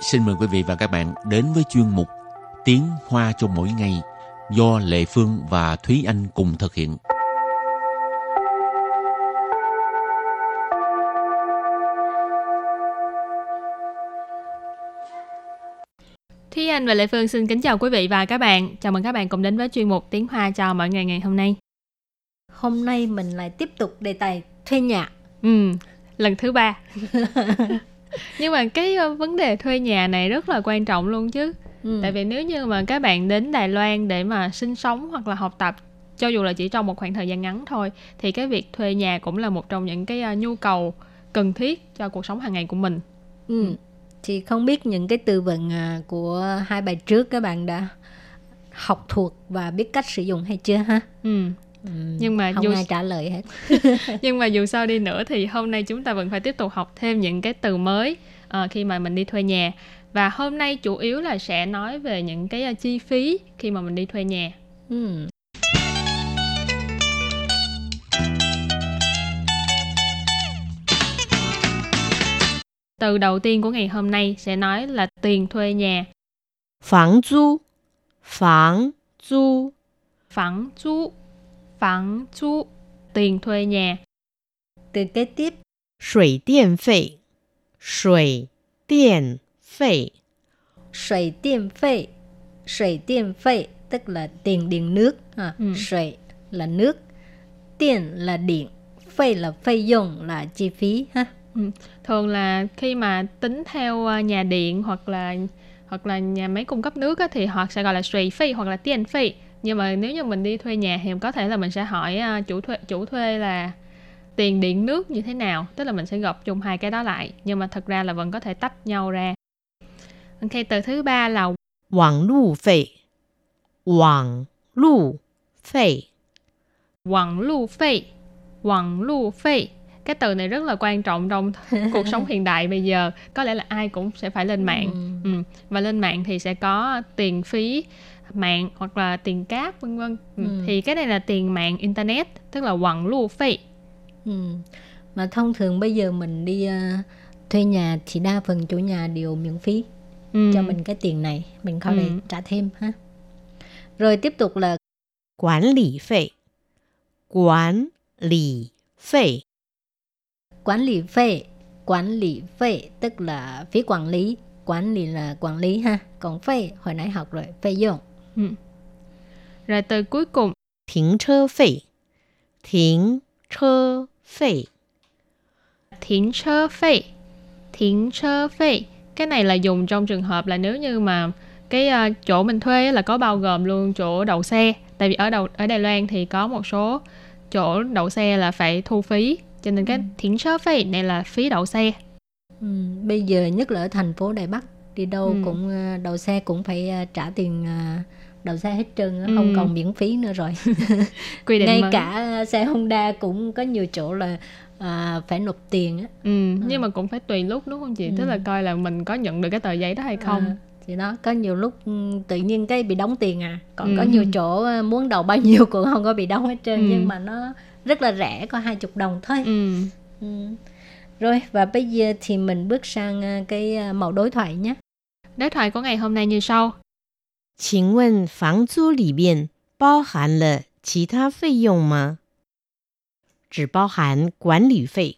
xin mời quý vị và các bạn đến với chuyên mục Tiếng Hoa cho mỗi ngày do Lệ Phương và Thúy Anh cùng thực hiện. Thúy Anh và Lệ Phương xin kính chào quý vị và các bạn. Chào mừng các bạn cùng đến với chuyên mục Tiếng Hoa cho mỗi ngày ngày hôm nay. Hôm nay mình lại tiếp tục đề tài thuê nhà. Ừ, lần thứ ba. Nhưng mà cái vấn đề thuê nhà này rất là quan trọng luôn chứ. Ừ. Tại vì nếu như mà các bạn đến Đài Loan để mà sinh sống hoặc là học tập cho dù là chỉ trong một khoảng thời gian ngắn thôi thì cái việc thuê nhà cũng là một trong những cái nhu cầu cần thiết cho cuộc sống hàng ngày của mình. Ừ. Thì không biết những cái từ vựng uh, của hai bài trước các bạn đã học thuộc và biết cách sử dụng hay chưa ha? Ừ. Ừ, nhưng mà không dù... ai trả lời hết. Nhưng mà dù sao đi nữa thì hôm nay chúng ta vẫn phải tiếp tục học thêm những cái từ mới uh, khi mà mình đi thuê nhà. Và hôm nay chủ yếu là sẽ nói về những cái uh, chi phí khi mà mình đi thuê nhà. Ừ. từ đầu tiên của ngày hôm nay sẽ nói là tiền thuê nhà. Phẳng du, phẳng du, phẳng du, phẳng du, tiền thuê nhà. Từ kế tiếp, Sủy điện phí, sủy điện phí. Sủy điện phí, sủy điện phí tức là tiền điện nước, à, ừ. sủy là nước, điện là điện, phí là phí dùng là chi phí ha. Ừ. Thường là khi mà tính theo ờ, nhà điện hoặc là hoặc là nhà máy cung cấp nước á, thì họ sẽ gọi là suy phi hoặc là tiền phi nhưng mà nếu như mình đi thuê nhà thì có thể là mình sẽ hỏi ờ, chủ thuê chủ thuê là tiền điện nước như thế nào? Tức là mình sẽ gộp chung hai cái đó lại. Nhưng mà thật ra là vẫn có thể tách nhau ra. Ok từ thứ ba là Quảng lụ phí Quảng lụ phí Quảng lụ phí Quảng lụ phí cái từ này rất là quan trọng trong cuộc sống hiện đại bây giờ. Có lẽ là ai cũng sẽ phải lên mạng. Ừ. Ừ. và lên mạng thì sẽ có tiền phí mạng hoặc là tiền cáp vân vân ừ. ừ. thì cái này là tiền mạng internet tức là quặng lưu phí ừ. mà thông thường bây giờ mình đi uh, thuê nhà thì đa phần chủ nhà đều miễn phí ừ. cho mình cái tiền này mình không ừ. phải trả thêm ha rồi tiếp tục là quản lý phí quản lý phí quản lý phí quản lý phí tức là phí quản lý quản lý là quản lý ha còn phí hồi nãy học rồi phí dùng Ừ. Rồi từ cuối cùng. Thiện chơ phê. Thiện chơ phê. Thiện chơ phê. Thiện chơ phê. Cái này là dùng trong trường hợp là nếu như mà cái uh, chỗ mình thuê là có bao gồm luôn chỗ đậu xe. Tại vì ở đầu ở Đài Loan thì có một số chỗ đậu xe là phải thu phí. Cho nên cái ừ. thiện chơ phê này là phí đậu xe. Ừ, bây giờ nhất là ở thành phố Đài Bắc đi đâu ừ. cũng ờ, đậu xe cũng phải ờ, trả tiền ờ, đậu xe hết trơn ừ. không còn miễn phí nữa rồi Quy định ngay mới. cả xe Honda cũng có nhiều chỗ là à, phải nộp tiền á ừ, ừ. nhưng mà cũng phải tùy lúc đúng không chị ừ. tức là coi là mình có nhận được cái tờ giấy đó hay không à, thì đó có nhiều lúc ừ, tự nhiên cái bị đóng tiền à còn ừ. có nhiều chỗ muốn đầu bao nhiêu cũng không có bị đóng hết trơn ừ. nhưng mà nó rất là rẻ có hai chục đồng thôi ừ. Ừ. rồi và bây giờ thì mình bước sang cái mẫu đối thoại nhé đối thoại của ngày hôm nay như sau 请问房租里面包含了其他费用吗？只包含管理费，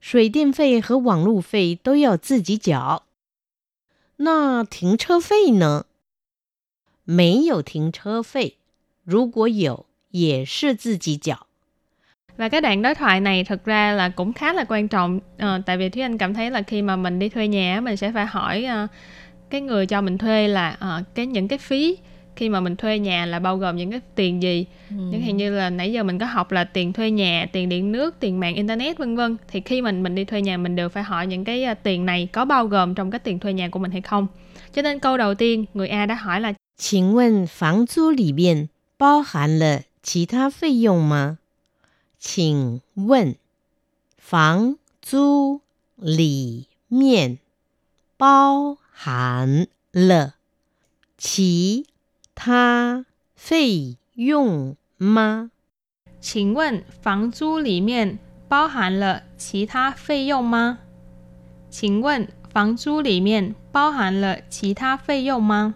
水电费和网路费都要自己缴。那停车费呢？没有停车费，如果有，也是自己缴。và cái đoạn đối thoại này thực ra là cũng khá là quan trọng à, tại vì thúy anh cảm thấy là khi mà mình đi thuê nhà mình sẽ phải hỏi uh, cái người cho mình thuê là uh, cái những cái phí khi mà mình thuê nhà là bao gồm những cái tiền gì ừ. những hình như là nãy giờ mình có học là tiền thuê nhà tiền điện nước tiền mạng internet vân vân thì khi mình mình đi thuê nhà mình đều phải hỏi những cái uh, tiền này có bao gồm trong cái tiền thuê nhà của mình hay không cho nên câu đầu tiên người A đã hỏi là 请问房租里面包含了其他费用吗？请问，房租里面包 含了其他费用吗？请问房租里面包含了其他费用吗？请问房租里面 bao hạn là chỉ tha phê dụng mà.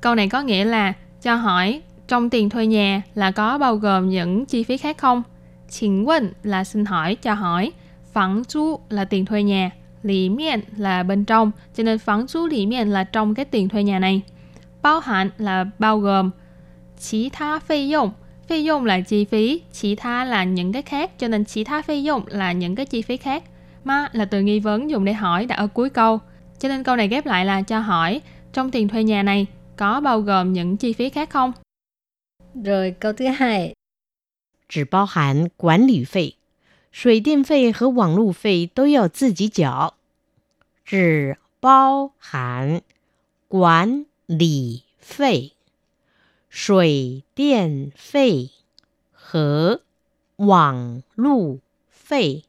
Câu này có nghĩa là cho hỏi trong tiền thuê nhà là có bao gồm những chi phí khác không?请问là xin hỏi, cho hỏi. Phẳng chú là tiền thuê nhà. Lý miệng là bên trong, cho nên phán chú lý miệng là trong cái tiền thuê nhà này. Bao hạn là bao gồm. Chí tha phê dụng, phê dụng là chi phí, chí tha là những cái khác, cho nên chí tha phê dụng là những cái chi phí khác. Ma là từ nghi vấn dùng để hỏi đã ở cuối câu. Cho nên câu này ghép lại là cho hỏi, trong tiền thuê nhà này có bao gồm những chi phí khác không? Rồi câu thứ hai. Chỉ bao hẳn quản lý phí. 水电费和网路费都要自己缴。只包含管理费、水电费和网路费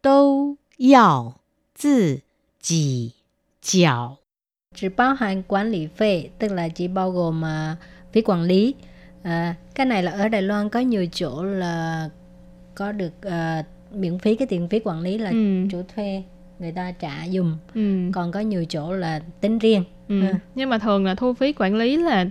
都要自己缴。只包含管理费 tức là chỉ bao gồm uh, phí quản lý. À, cái này là ở Đài Loan có nhiều chỗ là có được uh, miễn phí cái tiền phí quản lý là ừ. chủ thuê người ta trả dùm. Ừ. Còn có nhiều chỗ là tính riêng. Ừ. À. Nhưng mà thường là thu phí quản lý là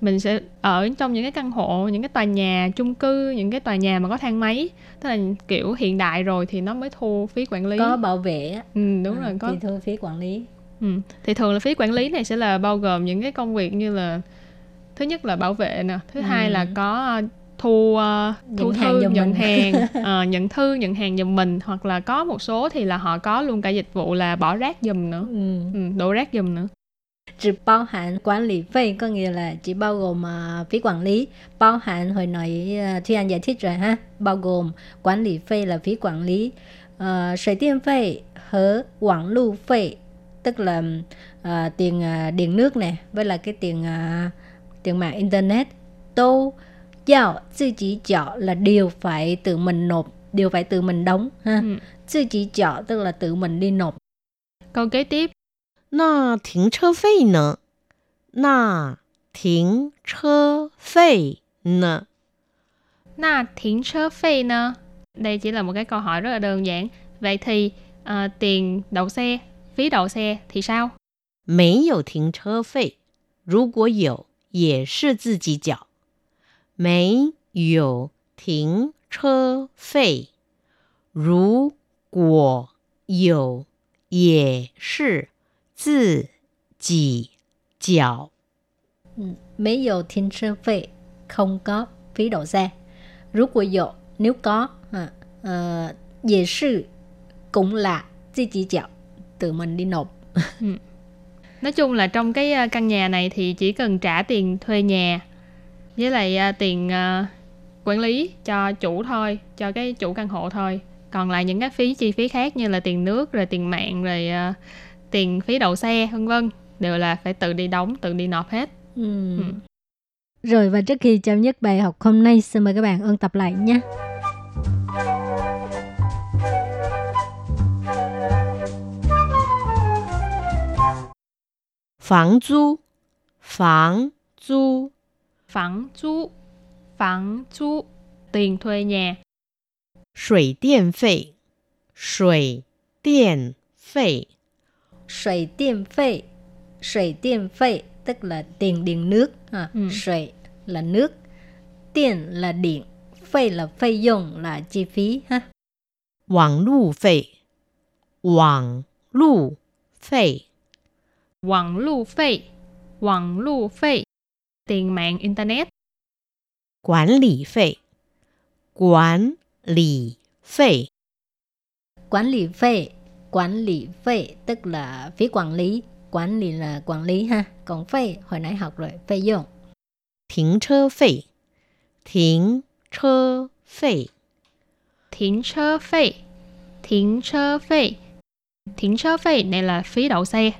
mình sẽ ở trong những cái căn hộ những cái tòa nhà chung cư những cái tòa nhà mà có thang máy tức là kiểu hiện đại rồi thì nó mới thu phí quản lý có bảo vệ ừ đúng à, rồi có thì thu phí quản lý ừ. thì thường là phí quản lý này sẽ là bao gồm những cái công việc như là thứ nhất là bảo vệ nè thứ ừ. hai là có thu uh, thu nhận thư nhận hàng uh, nhận thư nhận hàng giùm mình hoặc là có một số thì là họ có luôn cả dịch vụ là bỏ rác giùm nữa ừ. Ừ, đổ rác giùm nữa chỉ bao hạn quản lý phí có nghĩa là chỉ bao gồm uh, phí quản lý bao hạn hồi nãy uh, Thi Anh giải thích rồi ha bao gồm quản lý phí là phí quản lý uh,水电费和网路费 tức là uh, tiền uh, điện nước nè với là cái tiền uh, tiền mạng internet tô giao tự chỉ chọ là điều phải tự mình nộp điều phải tự mình đóng ha ừ. tự chỉ chọ tức là tự mình đi nộp câu kế tiếp 那停车费呢？那停车费呢？那停车费呢？Đây chỉ là một cái câu hỏi rất là đơn giản. Vậy thì uh, tiền đậu xe, phí đậu xe thì sao? 没有停车费，如果有也是自己缴。 没有停车费，如果有也是自己缴。嗯没有停车费 không có phí đậu xe. Nếu có nếu có, à, uh, 也是 cũng là 自己缴 tự mình đi nộp. ừ. Nói chung là trong cái ờ, căn nhà này thì chỉ cần trả tiền thuê nhà với lại à, tiền à, quản lý cho chủ thôi cho cái chủ căn hộ thôi. Còn lại những các phí chi phí khác như là tiền nước rồi tiền mạng rồi à, tiền phí đậu xe vân vân đều là phải tự đi đóng tự đi nộp hết. Ừ. ừ. Rồi và trước khi chấm dứt bài học hôm nay xin mời các bạn ôn tập lại nhé Phẳng du Phẳng du Phẳng chú Phẳng chú Tiền thuê nhà Sủy điện phê Sủy điện phê Sủy điện phê Sủy điện phê tức là tiền điện nước à, ừ. Sủy là nước Điện là điện Phê là phê dùng là chi phí ha. Quảng lưu phê. Quảng lưu phê. Quảng lưu phê Quảng lưu phê tiền mạng Internet. Quản lý phê. Quản lý phê. Quản lý phê. Quản lý phê tức là phí quản lý. Quản lý là quản lý ha. Còn phê hồi nãy học rồi Phê dụng Thính chơ phê. Thính chơ phê. Thính chơ phê. Thính chơ phê. Thính chơ phê này là phí đậu xe.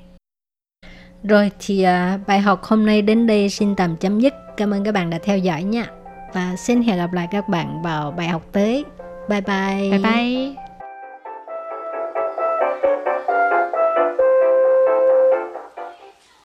Rồi thì uh, bài học hôm nay đến đây xin tạm chấm dứt. Cảm ơn các bạn đã theo dõi nha. Và xin hẹn gặp lại các bạn vào bài học tới. Bye bye. Bye bye.